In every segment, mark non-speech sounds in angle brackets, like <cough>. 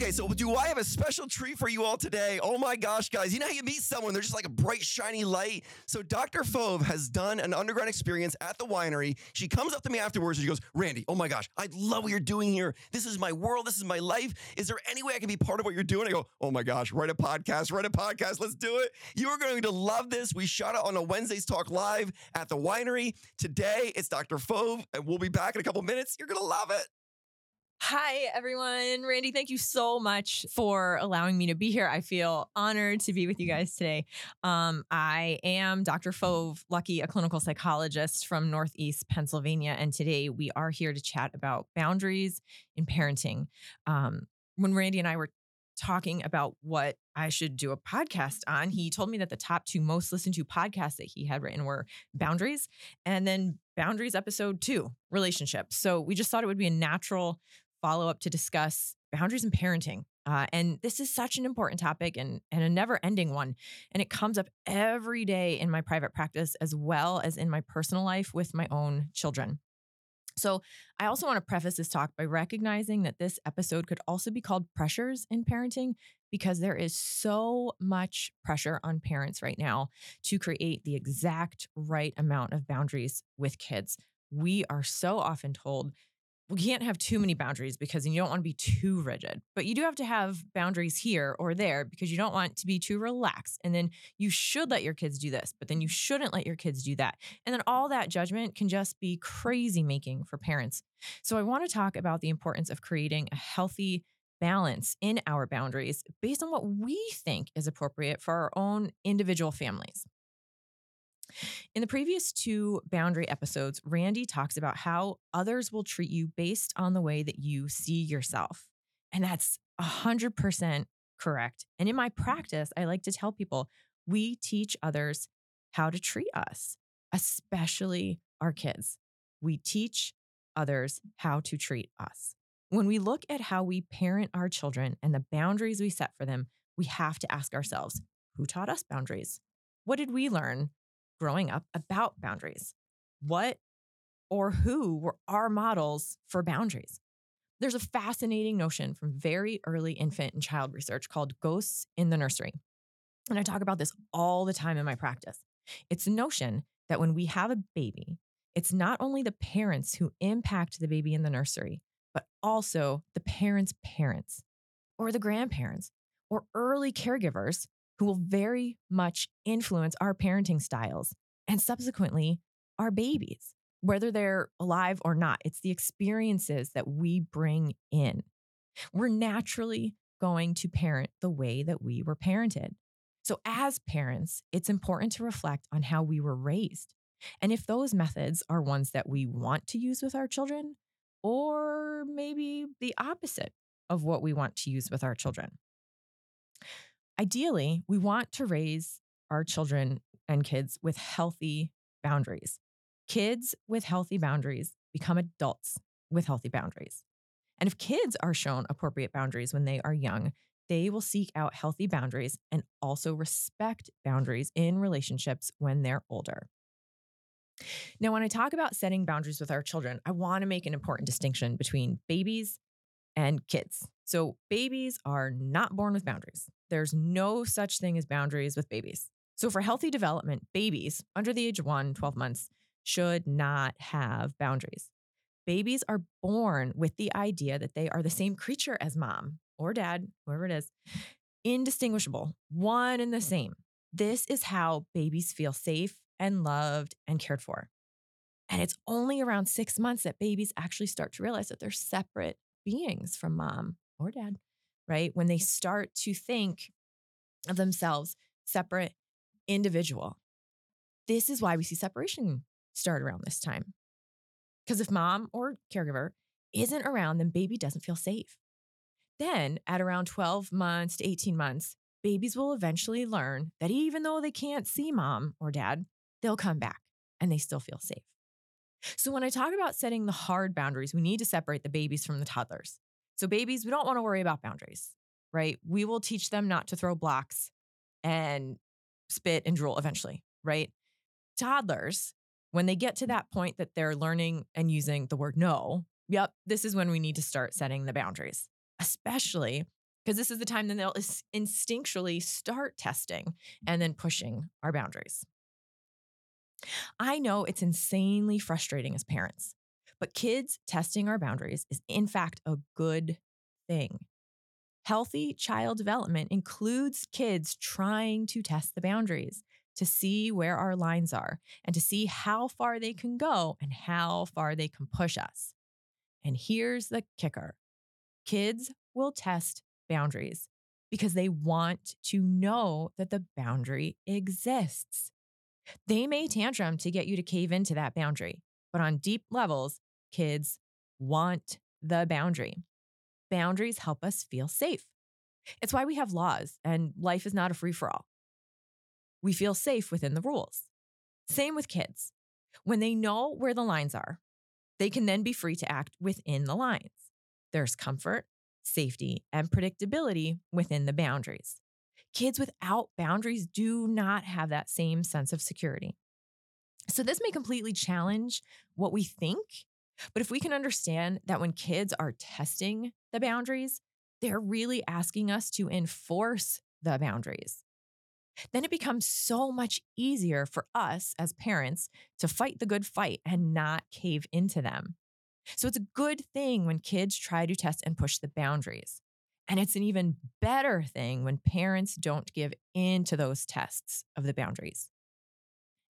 Okay, so do I have a special treat for you all today? Oh my gosh, guys. You know how you meet someone, they're just like a bright, shiny light? So Dr. Fauve has done an underground experience at the winery. She comes up to me afterwards and she goes, Randy, oh my gosh, I love what you're doing here. This is my world. This is my life. Is there any way I can be part of what you're doing? I go, oh my gosh, write a podcast, write a podcast. Let's do it. You are going to love this. We shot it on a Wednesday's Talk Live at the winery. Today, it's Dr. Fauve, and we'll be back in a couple minutes. You're going to love it. Hi, everyone. Randy, thank you so much for allowing me to be here. I feel honored to be with you guys today. Um, I am Dr. Fauve Luckey, a clinical psychologist from Northeast Pennsylvania. And today we are here to chat about boundaries in parenting. Um, when Randy and I were talking about what I should do a podcast on, he told me that the top two most listened to podcasts that he had written were Boundaries and then Boundaries episode two, Relationships. So we just thought it would be a natural follow up to discuss boundaries and parenting. Uh, and this is such an important topic and, and a never ending one. And it comes up every day in my private practice as well as in my personal life with my own children. So, I also want to preface this talk by recognizing that this episode could also be called Pressures in Parenting because there is so much pressure on parents right now to create the exact right amount of boundaries with kids. We are so often told we can't have too many boundaries because you don't want to be too rigid, but you do have to have boundaries here or there because you don't want to be too relaxed. And then you should let your kids do this, but then you shouldn't let your kids do that. And then all that judgment can just be crazy making for parents. So I want to talk about the importance of creating a healthy balance in our boundaries based on what we think is appropriate for our own individual families. In the previous two boundary episodes, Randy talks about how others will treat you based on the way that you see yourself. And that's 100% correct. And in my practice, I like to tell people we teach others how to treat us, especially our kids. We teach others how to treat us. When we look at how we parent our children and the boundaries we set for them, we have to ask ourselves who taught us boundaries? What did we learn growing up about boundaries. What or who were our models for boundaries? There's a fascinating notion from very early infant and child research called ghosts in the nursery. And I talk about this all the time in my practice. It's a notion that when we have a baby, it's not only the parents who impact the baby in the nursery, but also the parents' parents or the grandparents or early caregivers who will very much influence our parenting styles and subsequently our babies, whether they're alive or not. It's the experiences that we bring in. We're naturally going to parent the way that we were parented. So, as parents, it's important to reflect on how we were raised and if those methods are ones that we want to use with our children, or maybe the opposite of what we want to use with our children. Ideally, we want to raise our children and kids with healthy boundaries. Kids with healthy boundaries become adults with healthy boundaries. And if kids are shown appropriate boundaries when they are young, they will seek out healthy boundaries and also respect boundaries in relationships when they're older. Now, when I talk about setting boundaries with our children, I want to make an important distinction between babies and kids. So, babies are not born with boundaries. There's no such thing as boundaries with babies. So, for healthy development, babies under the age of one, 12 months, should not have boundaries. Babies are born with the idea that they are the same creature as mom or dad, whoever it is, indistinguishable, one and the same. This is how babies feel safe and loved and cared for. And it's only around six months that babies actually start to realize that they're separate beings from mom or dad, right? When they start to think of themselves separate, individual. This is why we see separation start around this time. Because if mom or caregiver isn't around, then baby doesn't feel safe. then at around 12 months to 18 months, babies will eventually learn that even though they can't see mom or dad, they'll come back and they still feel safe. So, when I talk about setting the hard boundaries, we need to separate the babies from the toddlers. So, babies, we don't want to worry about boundaries, right? We will teach them not to throw blocks and spit and drool eventually, right? Toddlers, when they get to that point that they're learning and using the word no, yep, this is when we need to start setting the boundaries, especially because this is the time that they'll instinctually start testing and then pushing our boundaries. I know it's insanely frustrating as parents, but kids testing our boundaries is, in fact, a good thing. Healthy child development includes kids trying to test the boundaries to see where our lines are and to see how far they can go and how far they can push us. And here's the kicker kids will test boundaries because they want to know that the boundary exists. They may tantrum to get you to cave into that boundary, but on deep levels, kids want the boundary. Boundaries help us feel safe. It's why we have laws, and life is not a free for all. We feel safe within the rules. Same with kids. When they know where the lines are, they can then be free to act within the lines. There's comfort, safety, and predictability within the boundaries. Kids without boundaries do not have that same sense of security. So, this may completely challenge what we think, but if we can understand that when kids are testing the boundaries, they're really asking us to enforce the boundaries. Then it becomes so much easier for us as parents to fight the good fight and not cave into them. So it's a good thing when kids try to test and push the boundaries. And it's an even better thing when parents don't give in to those tests of the boundaries.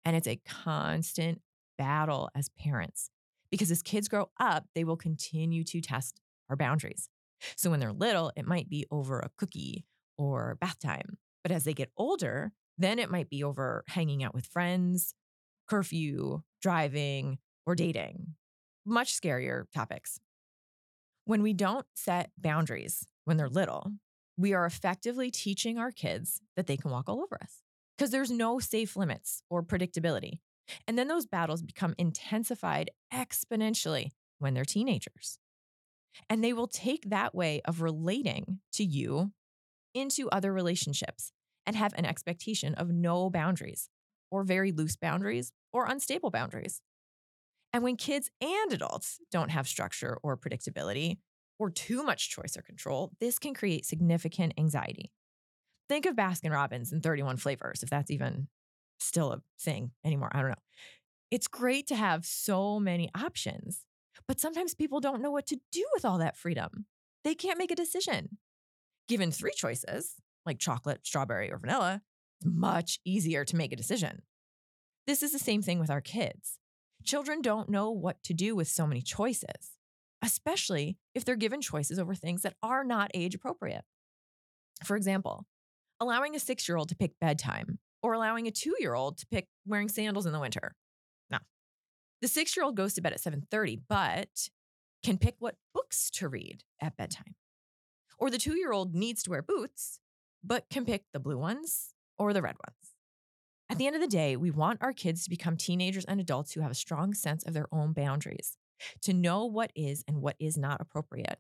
And it's a constant battle as parents because as kids grow up, they will continue to test our boundaries. So when they're little, it might be over a cookie or bath time. But as they get older, then it might be over hanging out with friends, curfew, driving, or dating. Much scarier topics. When we don't set boundaries when they're little, we are effectively teaching our kids that they can walk all over us because there's no safe limits or predictability. And then those battles become intensified exponentially when they're teenagers. And they will take that way of relating to you into other relationships and have an expectation of no boundaries or very loose boundaries or unstable boundaries. And when kids and adults don't have structure or predictability or too much choice or control, this can create significant anxiety. Think of Baskin Robbins and 31 flavors, if that's even still a thing anymore. I don't know. It's great to have so many options, but sometimes people don't know what to do with all that freedom. They can't make a decision. Given three choices, like chocolate, strawberry, or vanilla, it's much easier to make a decision. This is the same thing with our kids. Children don't know what to do with so many choices, especially if they're given choices over things that are not age appropriate. For example, allowing a six year old to pick bedtime or allowing a two year old to pick wearing sandals in the winter. No. the six year old goes to bed at 7:30, but can pick what books to read at bedtime. Or the two year old needs to wear boots, but can pick the blue ones or the red ones. At the end of the day, we want our kids to become teenagers and adults who have a strong sense of their own boundaries, to know what is and what is not appropriate,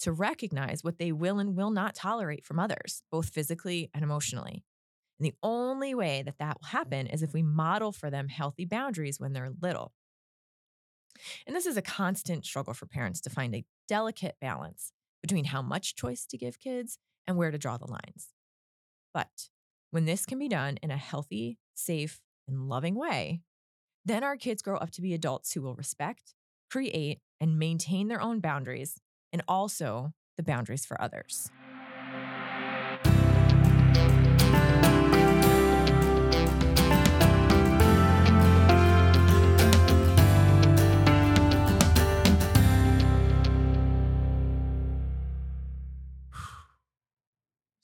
to recognize what they will and will not tolerate from others, both physically and emotionally. And the only way that that will happen is if we model for them healthy boundaries when they're little. And this is a constant struggle for parents to find a delicate balance between how much choice to give kids and where to draw the lines. But when this can be done in a healthy, safe, and loving way, then our kids grow up to be adults who will respect, create, and maintain their own boundaries and also the boundaries for others.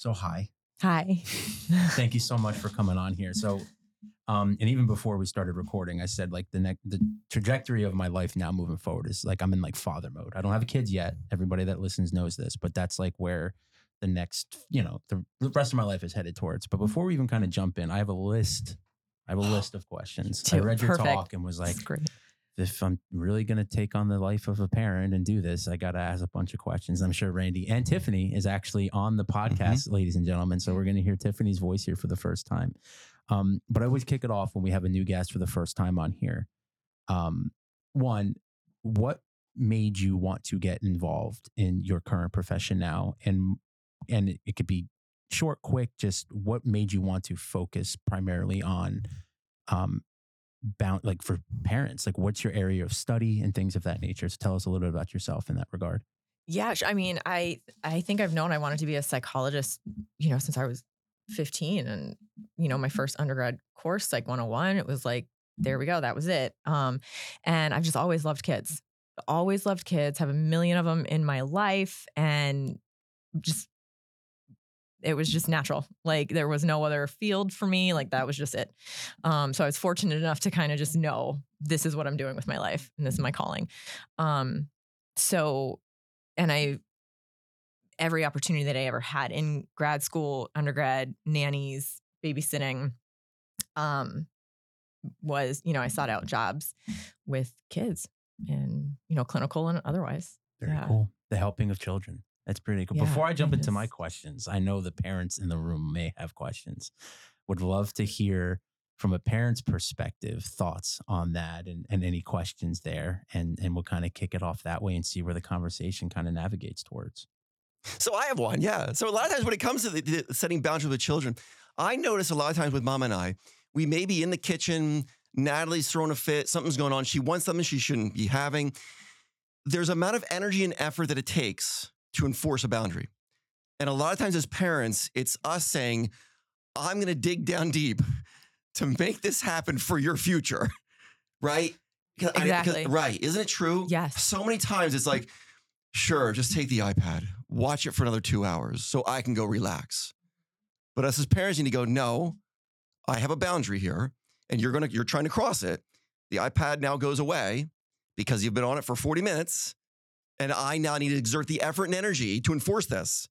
So, hi. Hi. <laughs> Thank you so much for coming on here. So, Um, and even before we started recording, I said like the next the trajectory of my life now moving forward is like I'm in like father mode. I don't have kids yet. Everybody that listens knows this, but that's like where the next, you know, the, rest of my life is headed towards. But before we even kind of jump in, I have a list. I have a <gasps> list of questions. I read your Perfect. talk and was like, That's great. If I'm really going to take on the life of a parent and do this, I got to ask a bunch of questions. I'm sure Randy and Tiffany is actually on the podcast, ladies and gentlemen. So we're going to hear Tiffany's voice here for the first time. Um, but I always kick it off when we have a new guest for the first time on here. Um, one, what made you want to get involved in your current profession now? And and it, it could be short, quick. Just what made you want to focus primarily on um, bound like for parents like what's your area of study and things of that nature so tell us a little bit about yourself in that regard Yeah, I mean, I I think I've known I wanted to be a psychologist, you know, since I was 15 and you know, my first undergrad course Psych 101, it was like there we go, that was it. Um and I've just always loved kids. Always loved kids, have a million of them in my life and just it was just natural. Like there was no other field for me, like that was just it. Um so I was fortunate enough to kind of just know this is what I'm doing with my life and this is my calling. Um so and I every opportunity that I ever had in grad school, undergrad, nannies, babysitting, um, was you know I sought out jobs with kids and you know clinical and otherwise. very Yeah. cool the helping of children that's pretty cool Yeah, before i jump it into my questions i know the parents in the room may have questions would love to hear from a parent's perspective thoughts on that and, and any questions there and and we'll kind of kick it off that way and see where the conversation kind of navigates towards So I have one, yeah. So a lot of times when it comes to the, the setting boundaries with children, I notice a lot of times with mom and I, we may be in the kitchen, Natalie's throwing a fit, something's going on, she wants something she shouldn't be having. There's amount of energy and effort that it takes to enforce a boundary. And a lot of times as parents, it's us saying, I'm going to dig down deep to make this happen for your future. <laughs> Right? 'Cause I- Exactly. right. Isn't it true? Yes. So many times it's like, sure, just take the iPad, watch it for another two hours so I can go relax. But us as parents you need to go, no, I have a boundary here and you're gonna you're trying to cross it. The iPad now goes away because you've been on it for 40 minutes. And I now need to exert the effort and energy to enforce this.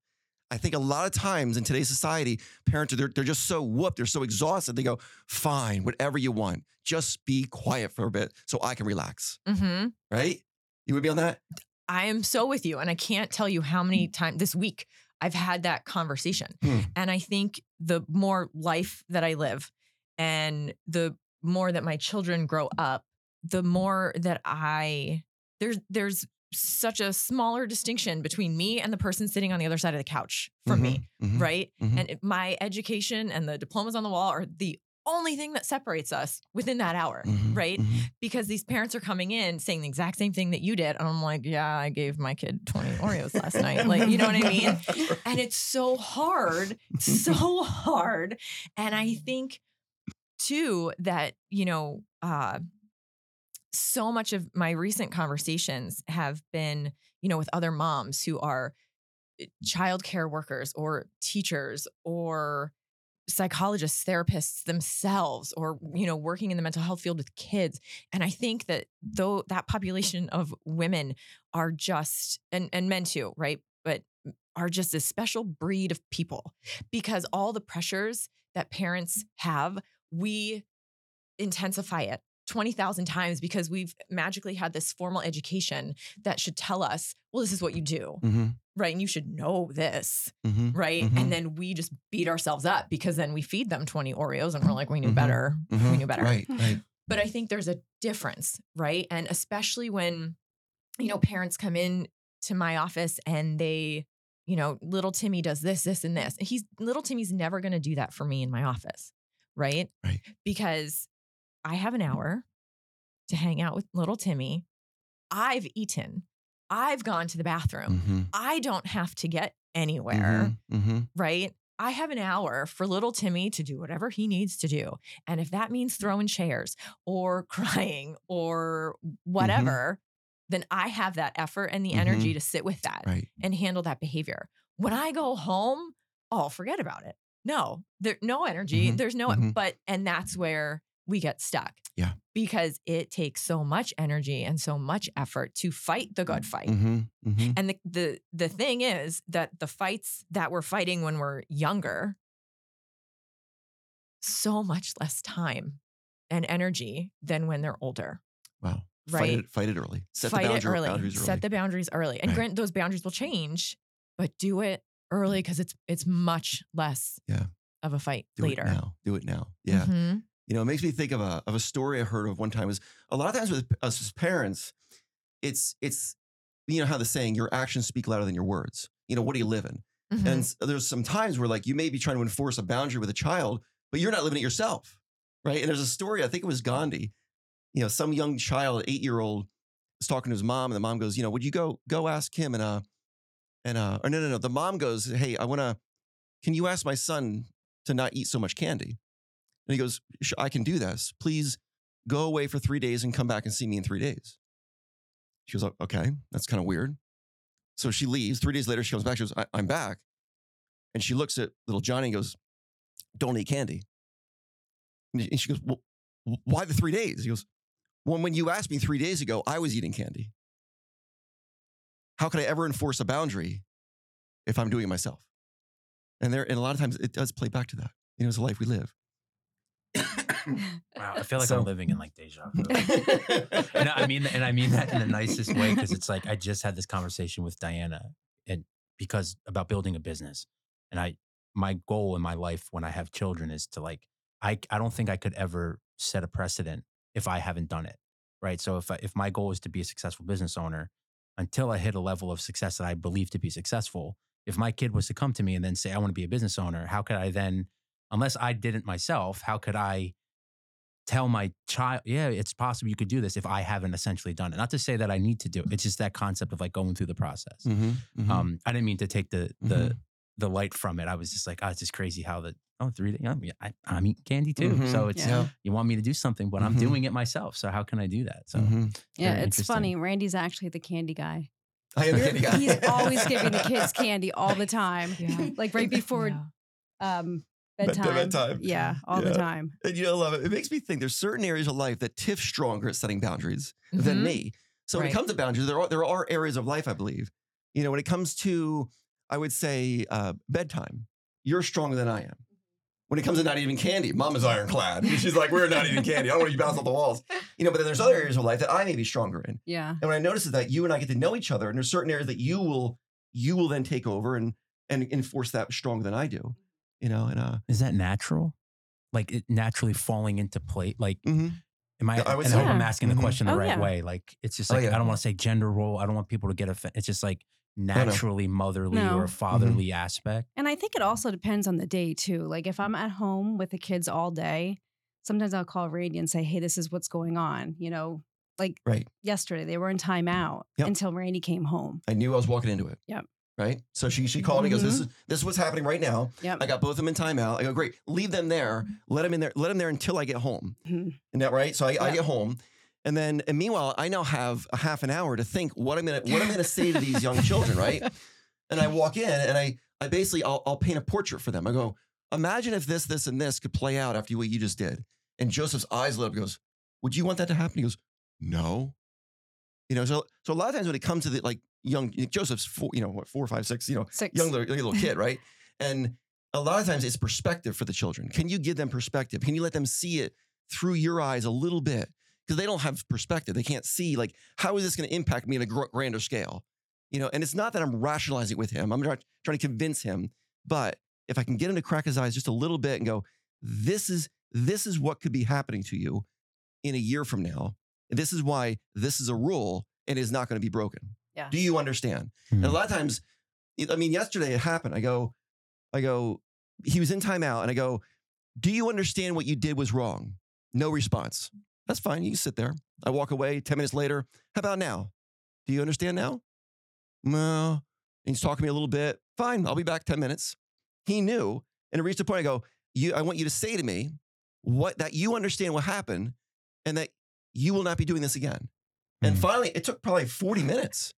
I think a lot of times in today's society, parents are they're, they're just so whooped, they're so exhausted. They go, fine, whatever you want. Just be quiet for a bit so I can relax. Mm-hmm. Right? You would be on that? I am so with you. And I can't tell you how many times this week I've had that conversation. Hmm. And I think the more life that I live and the more that my children grow up, the more that I there's there's such a smaller distinction between me and the person sitting on the other side of the couch from me, Mhm. right? Mhm. And my education and the diplomas on the wall are the only thing that separates us within that hour, Mhm. right? Mhm. because these parents are coming in saying the exact same thing that you did. And I'm like, yeah, I gave my kid 20 Oreos last <laughs> night. Like, you know what I mean? <laughs> And it's so hard, <laughs> so hard. And I think too that, you know, uh, so much of my recent conversations have been, you know, with other moms who are eh, childcare workers or teachers or psychologists, therapists themselves, or you know, working in the mental health field with kids. And I think that though that population of women are just and and men too, right? But are just a special breed of people because all the pressures that parents have, we intensify it 20,000 times because we've magically had this formal education that should tell us, well, this is what you do, Mhm. right? And you should know this Mhm. right? Mhm. And then we just beat ourselves up because then we feed them 20 Oreos and we're like, we knew Mhm. better. We Mhm. knew better. Right, right. <sighs> But I think there's a difference, right? And especially when, you know, parents come in to my office and they, you know, little Timmy does this, this, and this. And he's little Timmy's never going to do that for me in my office, right? Right. Because I have an hour to hang out with little Timmy. I've eaten. I've gone to the bathroom. Mhm. I don't have to get anywhere Mhm. Mhm. right? I have an hour for little Timmy to do whatever he needs to do. And if that means throwing chairs or <laughs> crying or whatever, then I have that effort and the energy to sit with that Right. and handle that behavior. When I go home, oh, forget about it. no, there no energy. Mhm, There's no, mhm. but and that's where we get stuck. Yeah. because it takes so much energy and so much effort to fight the good fight. Mm-hmm, mm-hmm. And the, the the thing is that the fights that we're fighting when we're younger, so much less time and energy than when they're older. Wow. Fight Right. it, fight it early. Set Fight the it boundary, early. boundaries early. Set the boundaries early. And Right. grant those boundaries will change, but do it early because it's it's much less Yeah. of a fight Do later. it now. Do it now. Yeah. Mhm. You know, it makes me think of a of a story I heard of one time. Was a lot of times with us as parents, it's it's you know how the saying your actions speak louder than your words. You know, what do you live in? Mhm. And there's some times where like you may be trying to enforce a boundary with a child, but you're not living it yourself, right? And there's a story. I think it was Gandhi. You know, some young child, eight year old, is talking to his mom, and the mom goes, "You know, would you go go ask him?" And uh, and uh, or no, no, no. The mom goes, "Hey, I want to. Can you ask my son to not eat so much candy?" And he goes, "Sh- "I can do this. Please go away for three days and come back and see me in three days." She goes, "Okay, that's kind of weird." So she leaves. Three days later, she comes back. She goes, I- I'm back. And she looks at little Johnny and goes, Don't eat candy. And and she goes, Well, why the three days? He goes, Well, when you asked me three days ago, I was eating candy. How could I ever enforce a boundary if I'm doing it myself? And there, and a lot of times it does play back to that. You know, it's a life we live. <coughs> Wow, I feel like So- I'm living in like deja vu. <laughs> and I mean, and I mean that in the nicest way because it's like I just had this conversation with Diana, and because about building a business, and I, my goal in my life when I have children is to like, I, I don't think I could ever set a precedent if I haven't done it, right? So if I, if my goal is to be a successful business owner, until I hit a level of success that I believe to be successful, if my kid was to come to me and then say I want to be a business owner, how could I then, unless I didn't myself, how could I? tell my child, yeah, it's possible you could do this if I haven't essentially done it. Not to say that I need to do it. It's just that concept of like going through the process. Mhm, mhm. Um, I didn't mean to take the the Mhm. the light from it. I was just like, oh, it's just crazy how the oh three. I mean, I, I'm eating candy too, Mhm. so it's Yeah. you want me to do something, but I'm Mhm. doing it myself. So how can I do that? So Mhm. Yeah, it's funny. Randy's actually the candy guy. I am the candy guy. He's always giving the <laughs> kids candy all the time. Yeah. Like right <laughs> before Yeah. um Bed- bedtime. bedtime. Yeah, all the time. And you know, I love it. It makes me think there's certain areas of life that Tiff's stronger at setting boundaries than Mhm. me. So when Right. it comes to boundaries, there are there are areas of life I believe. You know, when it comes to, I would say uh, bedtime, you're stronger than I am. When it comes to not eating candy, Mama's ironclad. <laughs> She's like, we're not eating candy. I don't want you to bounce off the walls. You know, but then there's other areas of life that I may be stronger in. Yeah. And what I notice is that you and I get to know each other, and there's certain areas that you will you will then take over and and enforce that stronger than I do. You know, and uh, is that natural? Like it naturally falling into place? Like mhm. Am I? Yeah, I would and I hope say- I'm asking the Mhm. question the Oh, right yeah. way. Like it's just Oh, like yeah. I don't want to say gender role. I don't want people to get offended. It's just like naturally motherly No. or fatherly aspect. And I think it also depends on the day too. Like if I'm at home with the kids all day, sometimes I'll call Randy and say, "Hey, this is what's going on." You know, like right. yesterday they were in timeout Yep. until Randy came home. I knew I was walking into it. Yep. Right. So she she called me. Goes, this is this is what's happening right now. Yep. I got both of them in timeout. I go, great. Leave them there. Let them in there. Let them there until I get home. Mhm. Isn't that right? So I, I get home, and then and meanwhile I now have a half an hour to think what I'm gonna what I'm gonna say to these young children, right? <laughs> And I walk in and I I basically I'll, I'll paint a portrait for them. I go, imagine if this this and this could play out after what you just did. And Joseph's eyes lit up. He goes, would you want that to happen? He goes, no. You know, so so a lot of times when it comes to the like young Joseph's four, you know, what four, five, six, you know, Six. young little, little kid, right? And a lot of times it's perspective for the children. Can you give them perspective? Can you let them see it through your eyes a little bit? Because they don't have perspective. They can't see like how is this going to impact me on a gr- grander scale, you know? And it's not that I'm rationalizing with him. I'm trying to convince him, but if I can get him to crack his eyes just a little bit and go, this is this is what could be happening to you in a year from now. And this is why this is a rule and is not going to be broken. Yeah. Do you understand? Hmm. And a lot of times, I mean, yesterday it happened. I go, I go, he was in timeout, and I go, Do you understand what you did was wrong? No response. That's fine. You can sit there. I walk away. 10 minutes later, how about now? Do you understand now? No. And he's talking to me a little bit. Fine. I'll be back 10 minutes. He knew. And it reached a point I go, you, I want you to say to me what that you understand what happened and that you will not be doing this again. And Mhm. finally, it took probably 40 minutes.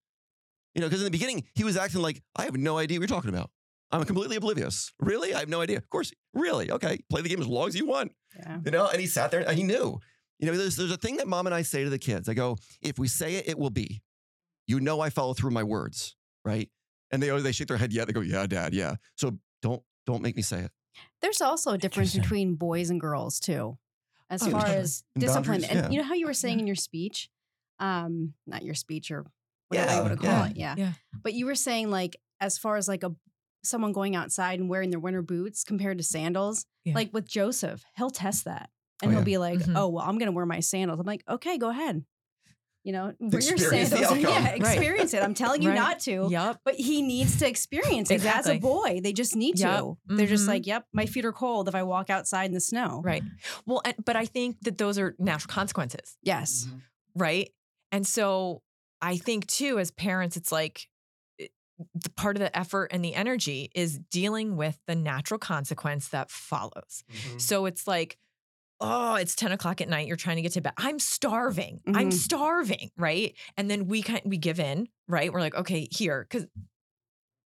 You know, because in the beginning, he was acting like, I have no idea what you're talking about. I'm completely oblivious. Really? I have no idea. Of course. Really? Okay. Play the game as long as you want. Yeah. You know, and he sat there and he knew. You know, there's, there's a thing that mom and I say to the kids. I go, if we say it, it will be. You know, I follow through my words, right? And they always they shake their head, yeah. They go, yeah, dad, yeah. So don't don't make me say it. There's also a difference between boys and girls too, as Oh, far sure. as And discipline. boundaries, And you know how you were saying in your speech, um, not your speech or whatever Yeah, you want to call yeah. it, yeah. Yeah. But you were saying like as far as like a someone going outside and wearing their winter boots compared to sandals, like with Joseph, he'll test that and Oh, he'll be like, Mhm. "Oh well, I'm gonna wear my sandals." I'm like, "Okay, go ahead." You know, <laughs> wear your sandals. <laughs> yeah, Right. experience it. I'm telling you Right. not to. Yep. But he needs to experience it as a boy. They just need Yep. to. They're just Mhm. like, yep, my feet are cold if I walk outside in the snow. Right. Well, and, but I think that those are natural consequences, Yes. right? And so I think too, as parents, it's like it- the part of the effort and the energy is dealing with the natural consequence that follows. So it's like, oh, it's 10 o'clock at night. You're trying to get to bed. I'm starving. I'm Mhm. starving. Right. And then we kind we give in, right? We're like, okay, here, because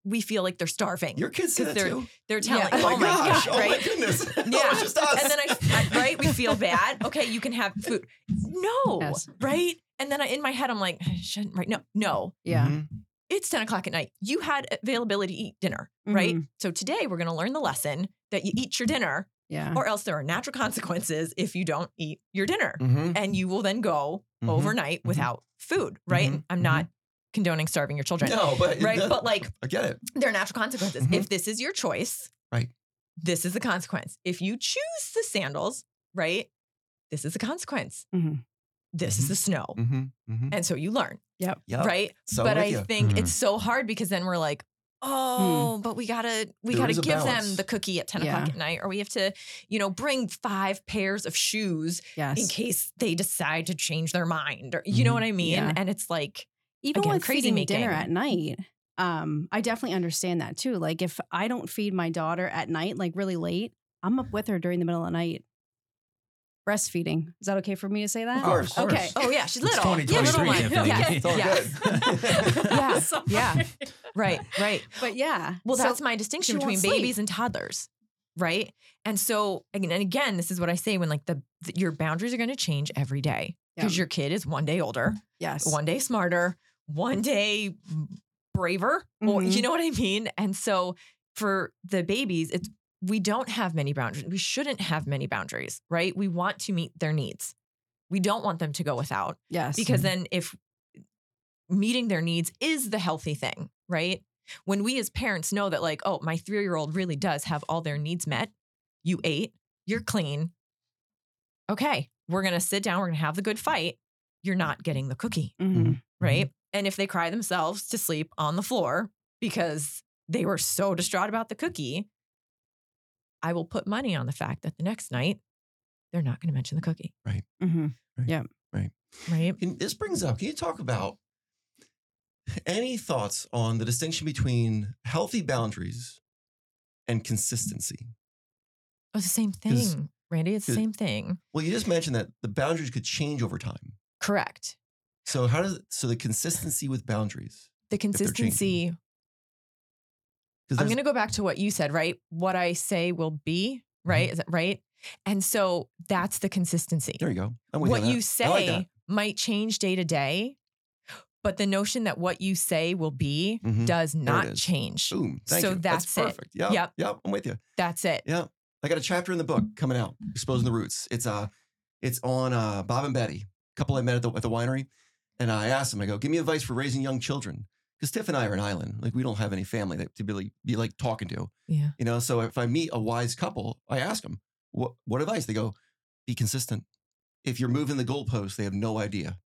we feel like they're starving. Your kids say 'Cause they're- too. They're telling, Yeah. oh, my gosh, God, oh my goodness. <laughs> Yeah. Oh, it's just us. And then I, I- right, we feel bad. Okay, you can have food. <laughs> No, Yes. right? And then I, in my head, I'm like, I shouldn't, right? No, no. Yeah. Mhm. It's 10 o'clock at night. You had availability to eat dinner, right? Mhm. So today we're going to learn the lesson that you eat your dinner, Yeah. or else there are natural <laughs> consequences if you don't eat your dinner. Mhm. And you will then go Mhm. overnight Mhm. without food, right? Mhm. I'm not condoning starving your children, No, but right? no, But like, I get it. there are natural consequences. If this is your choice, Right. This is the consequence. If you choose the sandals, right, this is the consequence. Mhm. This is Mhm. the snow. Mm-hmm. Mm-hmm. And so you learn, Yep. right? So but I you. think Mhm. it's so hard because then we're like, oh, but we gotta we There gotta give them the cookie at 10 o'clock at night, or we have to, you know, bring five pairs of shoes Yes. in case they decide to change their mind. Or you know what I mean? Yeah. And it's like, Even again, with crazy feeding dinner making. at night, um, I definitely understand that too. Like if I don't feed my daughter at night, like really late, I'm up with her during the middle of the night. Breastfeeding. Is that okay for me to say that? Of course. Okay. oh yeah, she's It's little. Yeah, little one. Tiffany. Yes, It's all yes. good. <laughs> Yeah, <laughs> yeah. Right, right. But yeah. Well, so- that's my distinction she won't between sleep. babies and toddlers, right? And so, again, and again, this is what I say when like the, the- your boundaries are going to change every day because Yeah. your kid is one day older, yes. one day smarter, one day braver, or Mhm. you know what I mean. And so, for the babies, it's we don't have many boundaries. We shouldn't have many boundaries, right? We want to meet their needs. We don't want them to go without Yes. because mm-hmm. then if meeting their needs is the healthy thing, right? When we as parents know that, like, oh, my three year old really does have all their needs met, you ate, you're clean. Okay, we're going to sit down, we're going to have the good fight. You're not getting the cookie, Mhm. right? And if they cry themselves to sleep on the floor because they were so distraught about the cookie, I will put money on the fact that the next night they're not going to mention the cookie, Right. Mm-hmm. Yeah. Right? Can, this brings up, can you talk about any thoughts on the distinction between healthy boundaries and consistency? Oh, it's the same thing, Randy. It's the same thing. Well, you just mentioned that the boundaries could change over time. Correct. So how does so the consistency with boundaries? The consistency. I'm going to go back to what you said, right? What I say will be, Mm-hmm. right? Is it right? And so that's the consistency. There you go. What you that. I like say might change day to day, but the notion that what you say will be Mhm. does not change. Boom. Thank So you. that's it. perfect. Yep. Yep. Yep. I'm with you. That's it. Yeah. I got a chapter in the book coming out, Exposing the Roots. It's uh it's on uh Bob and Betty, a couple I met at the at the winery. And I asked them, I go, give me advice for raising young children. Because Tiff and I are an island. Like we don't have any family that to really be like talking to. Yeah. You know, so if I meet a wise couple, I ask them, what what advice? They go, be consistent. If you're moving the goalpost, they have no idea.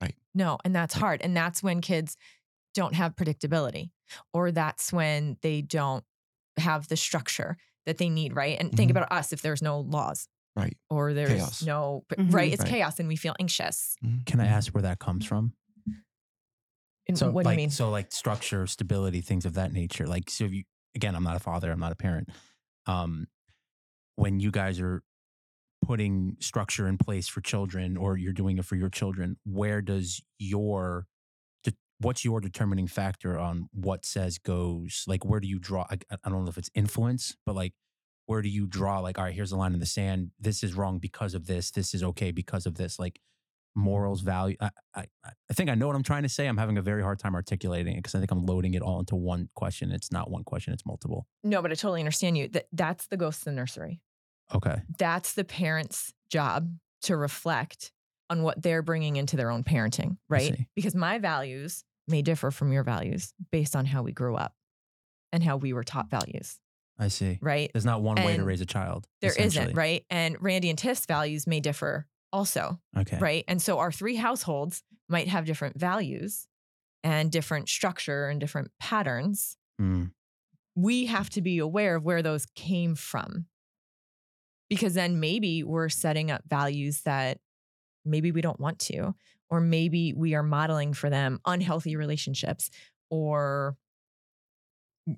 Right. No, and that's hard. And that's when kids don't have predictability, or that's when they don't have the structure that they need, right? And think Mhm. about us if there's no laws Right. or there's Chaos. no, Mhm. right? It's Right. chaos and we feel anxious. Can I ask where that comes from? And So, what like, do you mean? So, like structure, stability, things of that nature. Like, so if you, again, I'm not a father, I'm not a parent. Um, when you guys are putting structure in place for children or you're doing it for your children, where does your, what's your determining factor on what says goes? Like, where do you draw? I, I don't know if it's influence, but like, where do you draw? Like, all right, here's the line in the sand. This is wrong because of this. This is okay because of this. Like, morals, value. I, I, I think I know what I'm trying to say. I'm having a very hard time articulating it because I think I'm loading it all into one question. It's not one question. It's multiple. No, but I totally understand you. That that's the ghost of the nursery. Okay. That's the parent's job to reflect on what they're bringing into their own parenting, right? Because my values may differ from your values based on how we grew up and how we were taught values, I see. right? There's not one way to raise a child. There isn't, right? And Randy and Tiff's values may differ also, Okay. right? And so our three households might have different values and different structure and different patterns. Mm, We have to be aware of where those came from. Because then maybe we're setting up values that maybe we don't want to, or maybe we are modeling for them unhealthy relationships or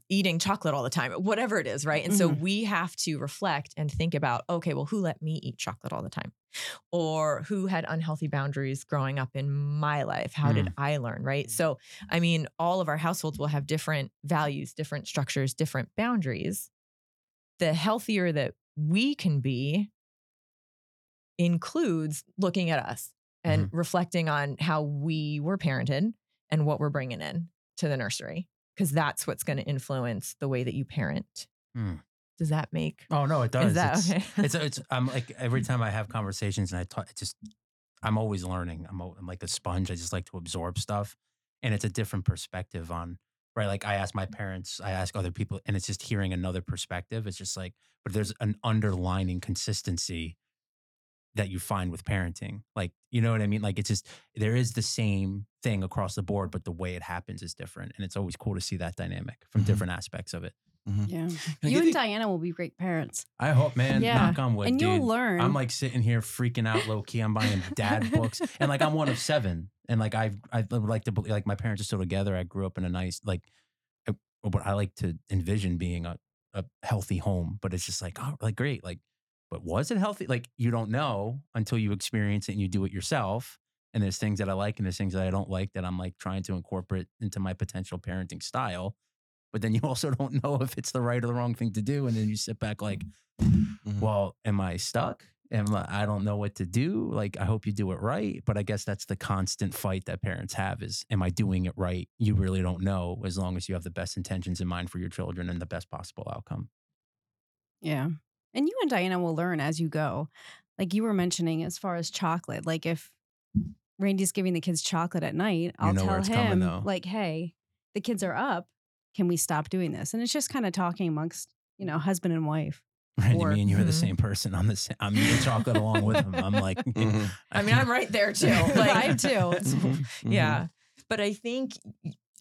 eating chocolate all the time, whatever it is, right? And so Mhm. we have to reflect and think about, okay, well, who let me eat chocolate all the time? Or who had unhealthy boundaries growing up in my life? How did I learn, right? So, I mean, all of our households will have different values, different structures, different boundaries. The healthier that we can be includes looking at us and reflecting on how we were parented and what we're bringing in to the nursery because that's what's going to influence the way that you parent. Hmm. Does that make? Oh no, it does. That it's, okay? it's it's I'm like every <laughs> time I have conversations and I talk, it just I'm always learning. I'm, I'm like a sponge. I just like to absorb stuff, and it's a different perspective on right. Like I ask my parents, I ask other people, and it's just hearing another perspective. It's just like, but there's an underlining consistency that you find with parenting. Like you know what I mean? Like it's just there is the same thing across the board, but the way it happens is different, and it's always cool to see that dynamic from Mhm. different aspects of it. Yeah. <laughs> Can I You give and Diana will be great parents. I hope, man. Yeah. Knock on wood, and you'll learn. I'm like sitting here freaking out low key. I'm buying dad books, and like I'm one of seven, and like I I would like to believe like my parents are still together. I grew up in a nice like, I, what I like to envision being a a healthy home, but it's just like oh like great like, but was it healthy? Like you don't know until you experience it and you do it yourself. And there's things that I like and there's things that I don't like that I'm like trying to incorporate into my potential parenting style. But then you <laughs> also don't know if it's the right or the wrong thing to do. And then you sit back like, Mhm. well, am I stuck? Am I, I don't know what to do. Like, I hope you do it right. But I guess that's the constant fight that parents have is, am I doing it right? You really don't know as long as you have the best intentions in mind for your children and the best possible outcome. Yeah. And you and Diana will learn as you go. Like you were mentioning as far as chocolate, like if Randy's giving the kids chocolate at night, I'll know where tell it's coming, him like, "Hey, the kids are up. Can we stop doing this?" And it's just kind of talking amongst, you know, husband and wife. <laughs> Randy, Or- me and you are the Mhm. same person. I'm the same. I'm eating chocolate along with him. I'm like, <laughs> Mhm. I mean, I'm right there <laughs> too. Like, I am too. Mhm. Mhm. Yeah. But I think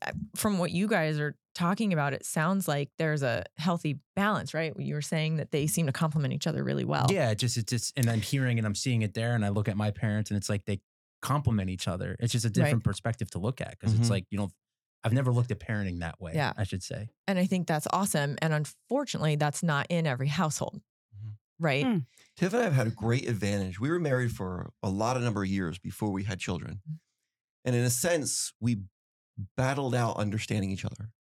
uh, from what you guys are talking about, it sounds like there's a healthy balance, right? You were saying that they seem to complement each other really well. Yeah, it just it's just and I'm hearing and I'm seeing it there, and I look at my parents, and it's like they complement each other. It's just a different perspective to look at because it's Mhm. like you don't. I've never looked at parenting that way. Yeah. I should say. And I think that's awesome. And unfortunately, that's not in every household, Mhm. right? Mm. Tiff and I have had a great advantage. We were married for a lot of number of years before we had children. And in a sense, we battled out understanding each other.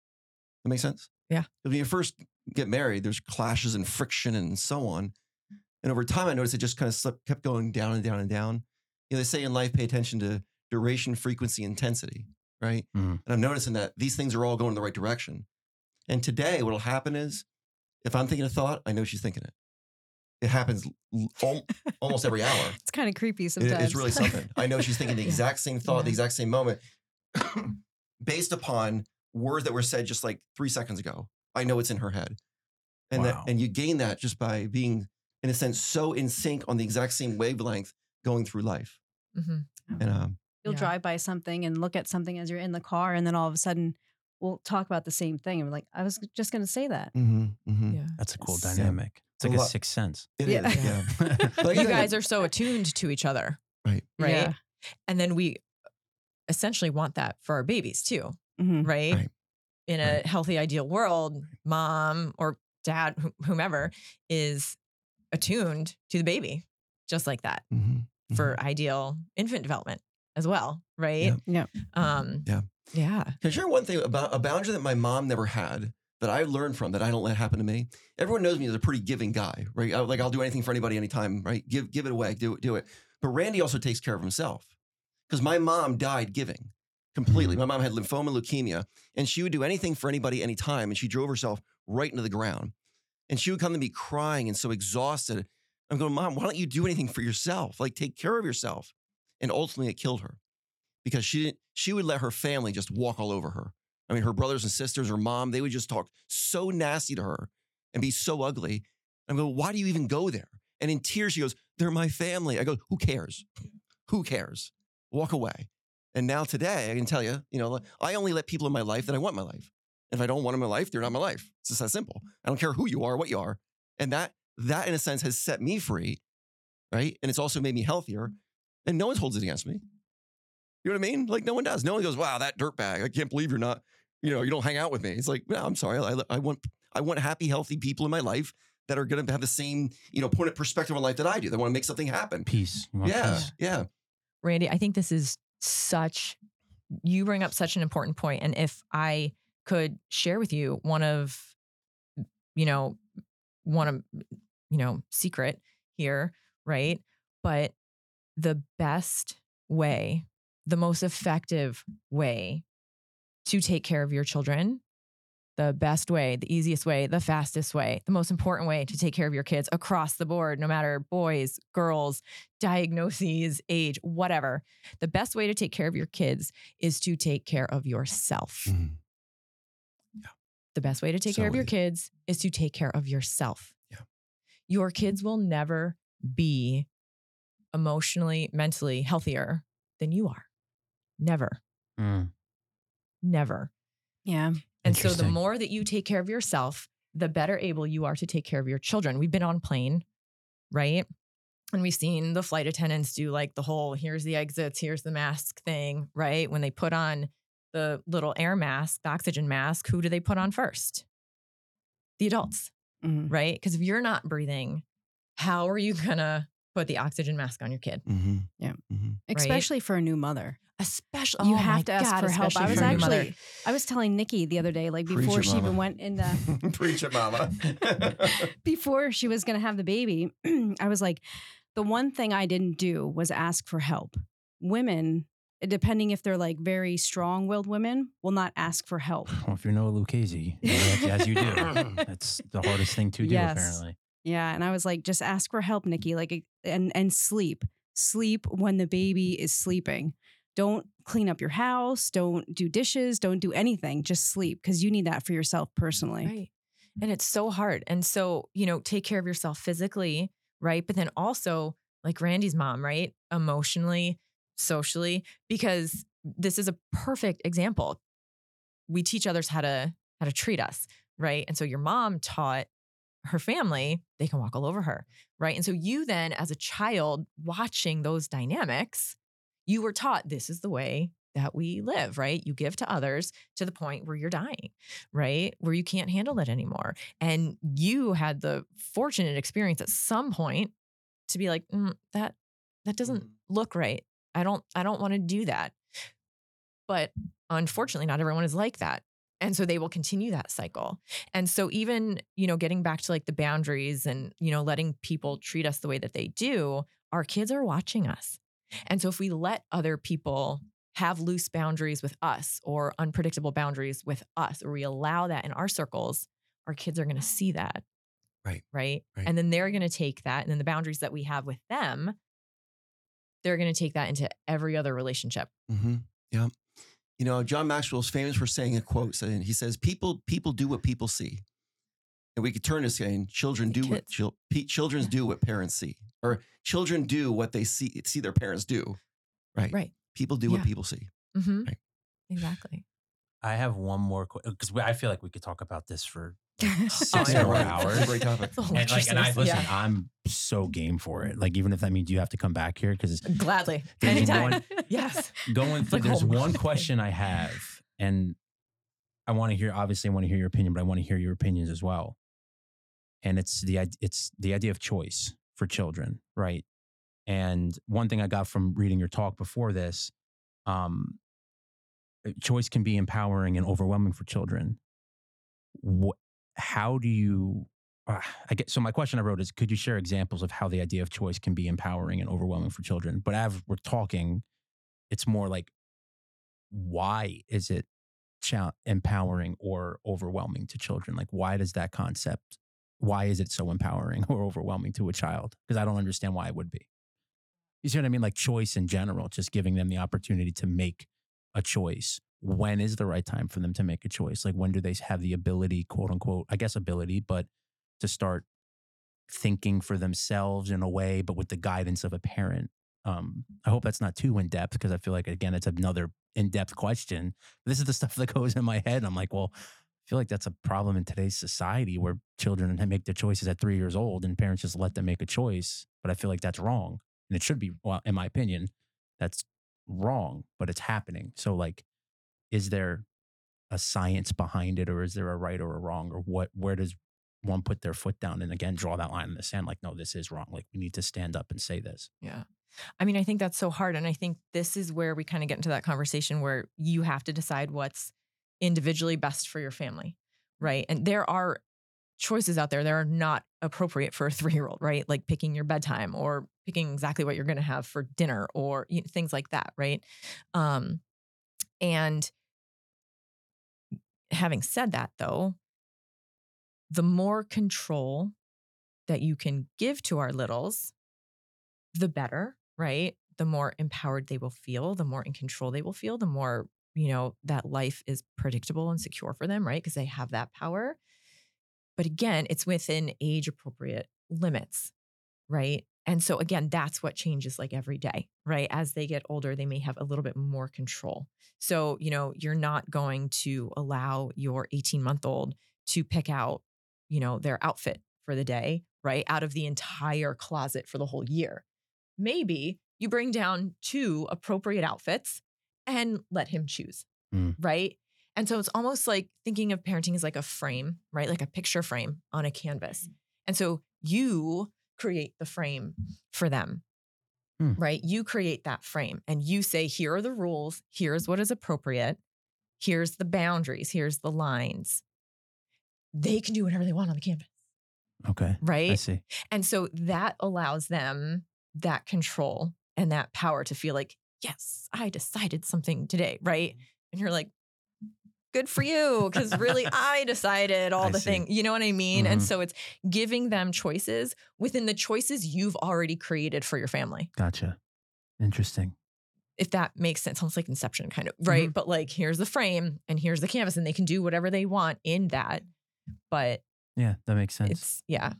That makes sense? Yeah. When you first get married, there's clashes and friction and so on. And over time, I noticed it just kind of slipped, kept going down and down and down. You know, they say in life, pay attention to duration, frequency, intensity, right? Mhm. And I'm noticing that these things are all going in the right direction. And today, what'll happen is if I'm thinking a thought, I know she's thinking it. It happens al- almost every hour. It's kind of creepy It- sometimes. it's really something. I know she's thinking the <laughs> Yeah. exact same thought, the exact same moment, <clears throat> based upon words that were said just like three seconds ago. I know it's in her head, and Wow. that and you gain that just by being, in a sense, so in sync on the exact same wavelength going through life. hmm And um, You'll Yeah. drive by something and look at something as you're in the car, and then all of a sudden, we'll talk about the same thing. And we're like, I was just going to say that. Mm-hmm, mm-hmm. Yeah. That's a cool Yes. dynamic. It's like a, lot- sixth sense. it is, Yeah. yeah. <laughs> But You guys are so attuned to each other, right. right? Yeah. And then we essentially want that for our babies too, Mhm. right? Right. In a healthy, ideal world, mom or dad, wh- whomever, is attuned to the baby just like that Mhm. for ideal infant development as well, right? Yeah. Yeah. Um, Yeah. Yeah. Can I share one thing about a boundary that my mom never had that I learned from that I don't let happen to me? Everyone knows me as a pretty giving guy, right? I, like I'll do anything for anybody anytime, right? Give give it away, do it, do it. But Randy also takes care of himself because my mom died giving completely. Mm-hmm. My mom had lymphoma, leukemia, and she would do anything for anybody, anytime, and she drove herself right into the ground. And she would come to me crying and so exhausted. I'm going, Mom, why don't you do anything for yourself? Like take care of yourself. And ultimately, it killed her because she didn't. She would let her family just walk all over her. I mean, her brothers and sisters, her mom, they would just talk so nasty to her and be so ugly. I'm going, why do you even go there? And in tears, she goes, they're my family. I go, who cares? Who cares? Walk away. And now today, I can tell you, you know, I only let people in my life that I want my life. If I don't want them in my life, they're not my life. It's just that simple. I don't care who you are, what you are. And that, that in a sense has set me free, right? And it's also made me healthier. And no one holds it against me. You know what I mean? Like no one does. No one goes, "Wow, that dirtbag! I can't believe you're not, you know, you don't hang out with me." It's like, no, I'm sorry. I, I want, I want happy, healthy people in my life that are going to have the same, you know, point of perspective on life that I do. They want to make something happen. Peace. Yeah, peace. yeah. Randy, I think this is such, you bring up such an important. And if I could share with you one of, you know, one of, you know, secret here, right? But the best way, the most effective way to take care of your children, the best way, the easiest way, the fastest way, the most important way to take care of your kids across the board, no matter boys, girls, diagnoses, age, whatever. The best way to take care of your kids is to take care of yourself. Mhm. The best way to take So care of your easy. kids is to take care of yourself. Yeah. Your kids will never be emotionally, mentally healthier than you are. Never, Mm. never. Yeah. And so the more that you take care of yourself, the better able you are to take care of your children. We've been on plane, right? And we've seen the flight attendants do like the whole here's the exits, here's the mask thing, right? When they put on the little air mask, the oxygen mask, who do they put on first? The adults, Mhm. right? Because if you're not breathing, how are you gonna put the oxygen mask on your kid? Mm-hmm. Yeah. Mm-hmm. Especially for a new mother. Especially You oh have to ask God, for help. I was for a new mother. actually, I was telling Nikki the other day, like Preach before it, she even went into <laughs> Preach it, mama. <laughs> before she was going to have the baby, <clears throat> I was like, the one thing I didn't do was ask for help. Women, depending if they're like very strong willed women, will not ask for help. Well, if you're Noah Lucchese, as, as you do, <laughs> that's the hardest thing to do, Yes. apparently. Yeah. And I was like, just ask for help, Nikki. Like, and, and sleep. Sleep when the baby is sleeping. Don't clean up your house. Don't do dishes. Don't do anything. Just sleep because you need that for yourself personally. Right. And it's so hard. And so, you know, take care of yourself physically, right? But then also, like Randy's mom, right? Emotionally, socially, because this is a perfect example. We teach others how to how to treat us, right? And so your mom taught her family they can walk all over her, right? And so you then as a child watching those dynamics, you were taught this is the way that we live, right? You give to others to the point where you're dying right? Where you can't handle it anymore. And you had the fortunate experience at some point to be like, "Mm, that that doesn't Mhm. look right. I don't I don't want to do that. But unfortunately, not everyone is like that. And so they will continue that cycle. And so even, you know, getting back to like the boundaries and, you know, letting people treat us the way that they do, our kids are watching us. And so if we let other people have loose boundaries with us or unpredictable boundaries with us, or we allow that in our circles, our kids are going to see that. Right. Right. Right. And then they're going to take that. And then the boundaries that we have with them, they're going to take that into every other relationship. Mm-hmm. Yeah. You know, John Maxwell is famous for saying a quote saying he says, People people do what people see. And we could turn to saying children do what Kids. chil- pe- children do what parents see. Or children do what they see see their parents do. Right. Right. People do Yeah. what people see. Mm-hmm. Right. Exactly. I have one more because I feel like we could talk about this for <laughs> six yeah, more right. hours. Great topic. It's a whole And like, and I listen, Yeah. I'm so game for it. Like, even if that means you have to come back here, because Gladly. There's Anytime. one- <laughs> yes. going through, like there's home. one <laughs> question I have, and I want to hear. Obviously, I want to hear your opinion, but I want to hear your opinions as well. And it's the it's the idea of choice for children, right? And one thing I got from reading your talk before this, um, choice can be empowering and overwhelming for children. What, how do you? Uh, I get so my question I wrote is: Could you share examples of how the idea of choice can be empowering and overwhelming for children? But as we're talking, it's more like, why is it cha- empowering or overwhelming to children? Like, why does that concept? Why is it so empowering <laughs> or overwhelming to a child? Because I don't understand why it would be. You see what I mean? Like choice in general, just giving them the opportunity to make a choice. When is the right time for them to make a choice? Like when do they have the ability, quote unquote, I guess ability, but to start thinking for themselves in a way, but with the guidance of a parent. Um, I hope that's not too in depth because I feel like again, it's another in depth question. This is the <laughs> stuff that goes in my head. I'm like, well, I feel like that's a problem in today's society where children <laughs> make their choices at three years old and parents just let them make a choice. But I feel like that's wrong and it should be well in my opinion that's wrong but it's happening so like is there a science behind it or is there a right or a wrong or what where does one put their foot down and again draw that line in the sand like no this is wrong like we need to stand up and say this Yeah. I mean, I think that's so hard. And I think this is where we kind of get into that conversation where you have to decide what's individually best for your family. Right. And there are choices out there that are not appropriate for a <laughs> three year old, right? Like picking your bedtime or picking exactly what you're going to have for dinner or you know, things like that. Right. Um, and having said that, though, the more control that you can give to our littles, the better, right? The more empowered they will feel, the more in control they will feel, the more, you know, that life is predictable and secure for them, right? Because they have that power. But again, it's within age appropriate limits, right? And so again, that's what changes like every day, right? As they get older, they may have a little bit more control. So, you know, you're not going to allow your 18 month old to pick out, you know, their outfit for the day, right? Out of the entire closet for the whole year. Maybe you bring down two appropriate outfits and let him choose, Mm. right? And so it's almost like thinking of parenting as like a frame, right? Like a picture frame on a canvas. And so you create the frame for them, Hmm. right? You create that frame and you say, here are the rules, here's what is appropriate, here's the boundaries, here's the lines. They can do whatever they want on the canvas, okay Right? i see And so that allows them that control and that power to feel like, yes, I decided something today, right? And you're like, good for you, because really <laughs> I decided all I the see. things, you know what I mean? And Mhm. so it's giving them choices within the choices you've already created for your family. gotcha interesting If that makes sense, almost like Inception, kind of, right? But like, here's the frame and here's the canvas, and they can do whatever they want in that. But yeah that makes sense it's, yeah.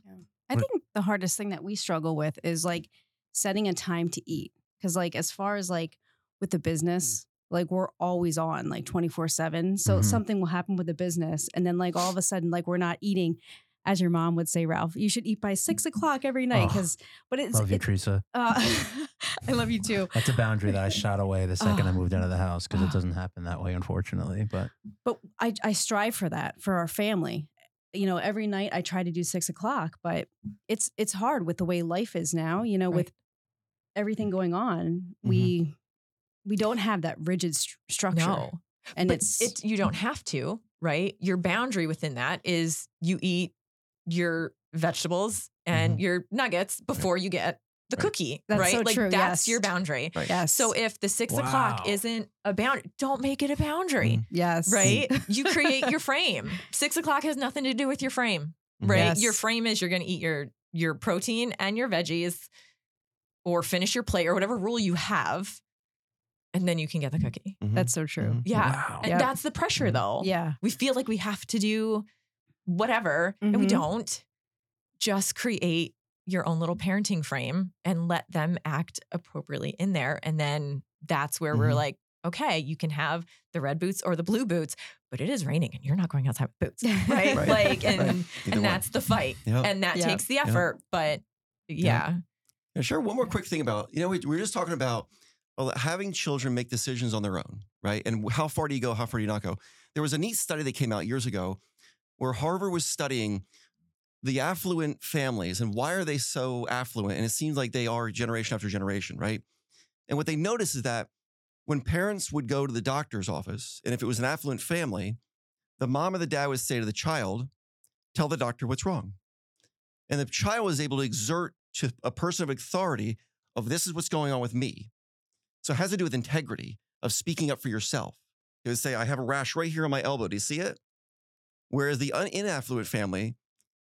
I What- think the hardest thing that we struggle with is like setting a time to eat. Cause like as far as like with the business, like we're always on like 24 7. So Mhm. something will happen with the business. And then like all of a sudden, like we're not eating, as your mom would say, Ralph, you should eat by six o'clock every night. Oh, Cause but it's love you it- teresa uh, <laughs> I love you too. that's a boundary that i shot away the second i Ah. moved out of the house because it doesn't happen that way unfortunately but but I, I strive for that for our family. You know, every night I try to do six o'clock, but it's it's hard with the way life is now. You know, Right. with everything going on, we we don't have that rigid st- structure, No. and but it's it you don't have to, right? Your boundary within that is you eat your vegetables and your nuggets before you get the Right. cookie, That's right? so like true, that's yes. your boundary. Right. yes, So if the six Wow. o'clock isn't a boundary, don't make it a boundary, yes, right? <laughs> you create your frame. Six o'clock has nothing to do with your frame, Mhm. right? Yes. Your frame is you're going to eat your your protein and your veggies, or finish your plate or whatever rule you have, and then you can get the cookie. Mhm. That's so true. Mhm. Yeah, wow and Yep. that's the pressure Mhm. though. Yeah, we feel like we have to do whatever and we Mhm. don't just create your own little parenting frame and let them act appropriately in there and then that's where we're like okay you can have the red boots or the blue boots but it is raining and you're not going outside with boots <laughs> <laughs> right, Right. like and Right. And that's the fight Yep. and that Yep. takes the effort but yeah Yeah, sure. One more quick thing about you know we, we were just talking about well, having children make decisions on their own, right? And how far do you go? How far do you not go? There was a neat study that came out years ago where Harvard was studying the affluent families and why are they so affluent? And it seems like they are generation after generation, right? And what they noticed is that when parents would go to the doctor's office, and if it was an affluent family, the mom or the dad would say to the child, Tell the doctor what's wrong. And the child was able to exert to a person of authority of this is what's going on with me. So it has to do with integrity of speaking up for yourself. It would say, I have a rash right here on my elbow. Do you see it? Whereas the inaffluent family,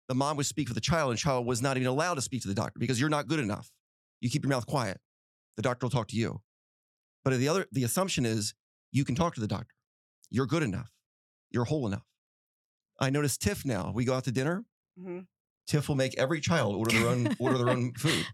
the mom would speak for the child, and the child was not even allowed to speak to the doctor because you're not good enough. You keep your mouth quiet. The doctor will talk to you. But the other, the assumption is you can talk to the doctor. You're good enough. You're whole enough. I notice Tiff now. We go out to dinner. Mhm. Tiff will make every child order their own order their own <laughs> food.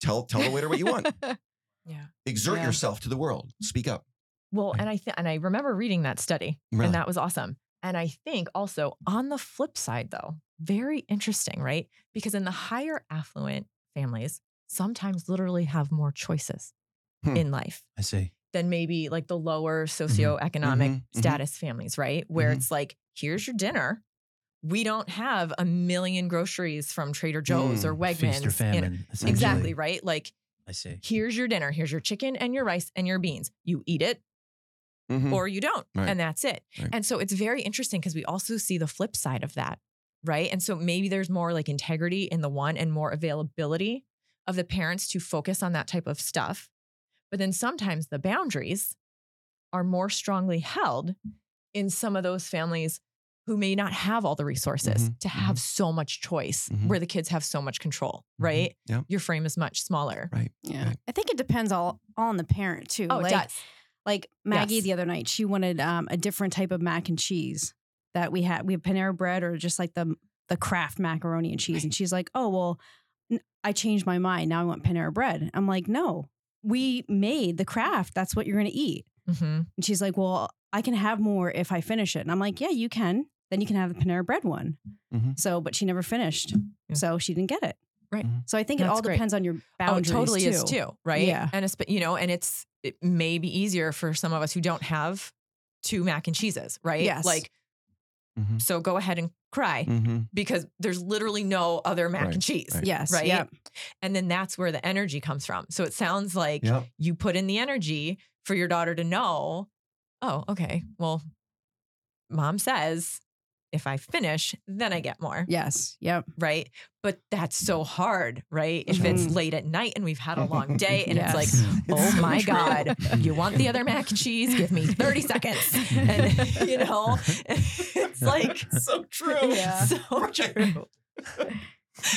Tell tell the waiter what you want. <laughs> Yeah. Exert Yeah. yourself to the world. Speak up. Well, and I think, and I remember reading that study, Really? and that was awesome. And I think also on the flip side, though, very interesting, right? Because in the higher affluent families, sometimes literally have more choices Hmm. in life I see. than maybe like the lower socioeconomic mhm, mhm. status families, right? Where Mhm. it's like, here's your dinner. We don't have a million groceries from Trader Joe's or Wegmans. Mm, Feast or you know- famine. exactly, right? Like, I see. here's your dinner. Here's your chicken and your rice and your beans. You eat it Mhm. or you don't. Right. And that's it. Right. And so it's very interesting because we also see the flip side of that, right? And so maybe there's more like integrity in the one and more availability of the parents to focus on that type of stuff. But then sometimes the boundaries are more strongly held in some of those families who may not have all the resources Mhm, to have so much choice Mhm. where the kids have so much control, Mhm. right? Yep. Your frame is much smaller. Right. Yeah. Right. I think it depends all, all on the parent too. Oh, like, it does. Like Maggie Yes. the other night, she wanted um, a different type of mac and cheese that we had. We have Panera bread or just like the the Kraft macaroni and cheese. And she's like, "Oh well, I changed my mind. Now I want Panera bread." I'm like, "No, we made the Kraft. That's what you're going to eat." Mhm. And she's like, "Well, I can have more if I finish it." And I'm like, "Yeah, you can. Then you can have the Panera bread one." Mhm. So, but she never finished, Yeah. so she didn't get it. Right. Mhm. So I think it all great. depends on your Oh, boundaries. totally too. is too, right? Yeah. And it's you know, and it's it may be easier for some of us who don't have two mac and cheeses, right? Yes. Like, Mhm. so go ahead and cry Mhm. because there's literally no other mac Right, and cheese. right. Yes. Right. Yep. And then that's where the energy comes from. So it sounds like Yep. you put in the energy for your daughter to know, oh, okay, well, mom says if I finish, then I get more. Yes. Yep. right? But that's so hard, right? If it's Mhm. late at night and we've had a long day and Yes. it's like, <laughs> oh so my true. God, you want the other mac and cheese? Give me 30 seconds. And, you know, <laughs> it's like, <laughs> so true. Yeah. so true.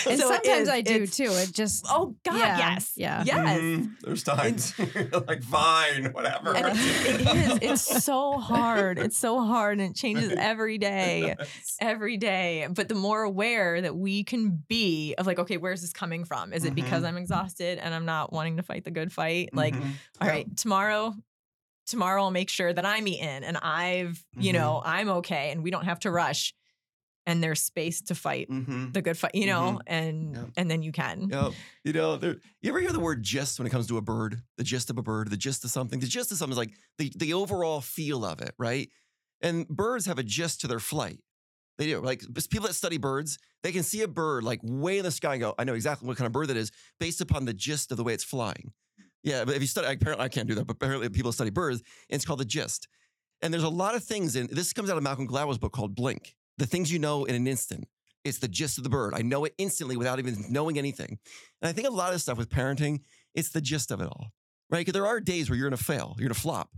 And So sometimes is- I do too. It just Oh God, Yeah, yes. yeah. Yes. Mhm. There's times <laughs> like, fine, whatever. And it, it is. It's so hard. It's so hard and it changes <laughs> every day. every day. But the more aware that we can be of like, okay, where's this coming from? Is it because Mhm. I'm exhausted and I'm not wanting to fight the good fight? Like, Mhm. all Yeah. right, tomorrow, tomorrow I'll make sure that I'm eaten and I've, you Mhm. know, I'm okay and we don't have to rush and there's space to fight Mhm. the good fight, you know, and Yeah. and then you can. Yeah. You know, there, you ever hear the word gist when it comes to a bird? The gist of a bird, the gist of something. The gist of something is like the, the overall feel of it, right? And birds have a gist to their flight. They do. Like people that study birds, they can see a bird like way in the sky and go, I know exactly what kind of bird that is based upon the gist of the way it's flying. Yeah, but if you study, apparently I can't do that, but apparently people study birds, and it's called the gist. And there's a lot of things in this comes out of Malcolm Gladwell's book called Blink. The things you know in an instant. It's the gist of the bird. I know it instantly without even knowing anything. And I think a lot of stuff with parenting, it's the gist of it all, right? Because there are days where you're going to fail, you're going to flop.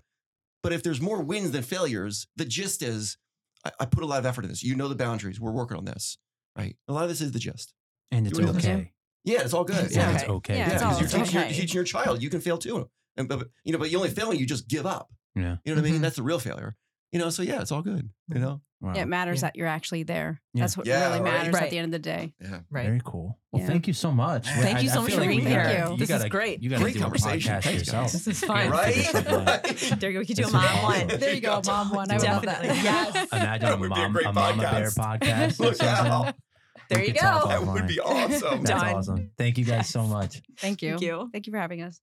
But if there's more wins than failures, the gist is I, I put a lot of effort in this. You know the boundaries. We're working on this, right? A lot of this is the gist. And it's You know, okay. Yeah, it's all good. It's yeah, It's okay. okay. Yeah, yeah, it's because all you're, teaching your, okay. you're teaching your child, you can fail too. And but, but, you know, but you only fail when you just give up. Yeah. You know what I mean? Mhm. That's the real failure. You know, so yeah, it's all good. You know, Wow. it matters Yeah. that you're actually there. Yeah. That's what Yeah, really right. matters Right. at the end of the day. yeah. Right. Very cool. Well, Yeah. thank you so much. Thank I- you so much feel for like being we gotta- here. You This is gotta, great. You got to Great do a conversation. podcast Thanks, yourself. guys. This is Yeah, fun. Right? Yeah. <laughs> There you go. We could do a mom would one. There you go, mom one. I love that. <laughs> Yes. Imagine That a would be a mom, great a mama bear podcast. podcast. Look something. out. There you go. That would be awesome. That's awesome. Thank you guys so much. Thank you. Thank you. Thank you for having us.